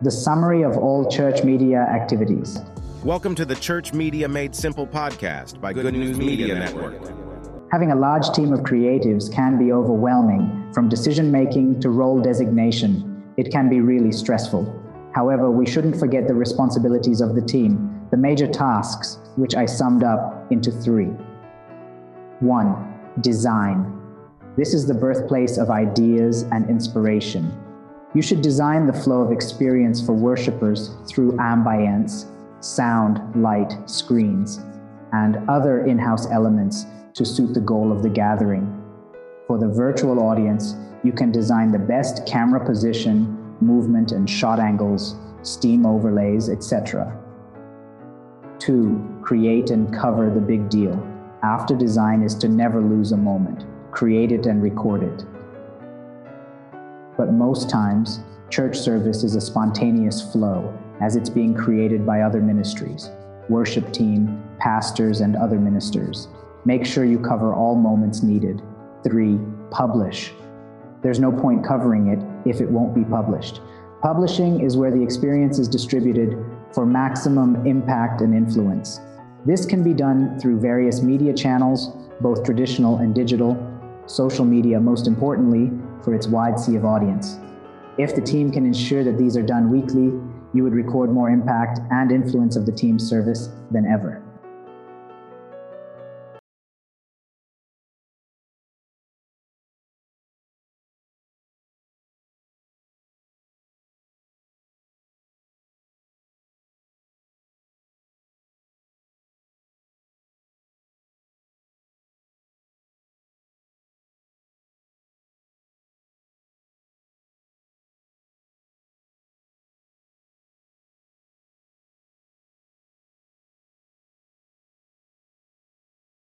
the summary of all church media activities. Welcome to the Church Media Made Simple podcast by Good News Media Network. Having a large team of creatives can be overwhelming, from decision making to role designation. It can be really stressful. However, we shouldn't forget the responsibilities of the team, the major tasks, which I summed up into three. One, design. This is the birthplace of ideas and inspiration. You should design the flow of experience for worshippers through ambience, sound, light, screens, and other in house elements to suit the goal of the gathering. For the virtual audience, you can design the best camera position, movement and shot angles, steam overlays, etc. Two, create and cover the big deal. After design is to never lose a moment. Create it and record it but most times, church service is a spontaneous flow as it's being created by other ministries, worship team, pastors, and other ministers. Make sure you cover all moments needed. Three, publish. There's no point covering it if it won't be published. Publishing is where the experience is distributed for maximum impact and influence. This can be done through various media channels, both traditional and digital, social media, most importantly, for its wide sea of audience. If the team can ensure that these are done weekly, you would record more impact and influence of the team's service than ever.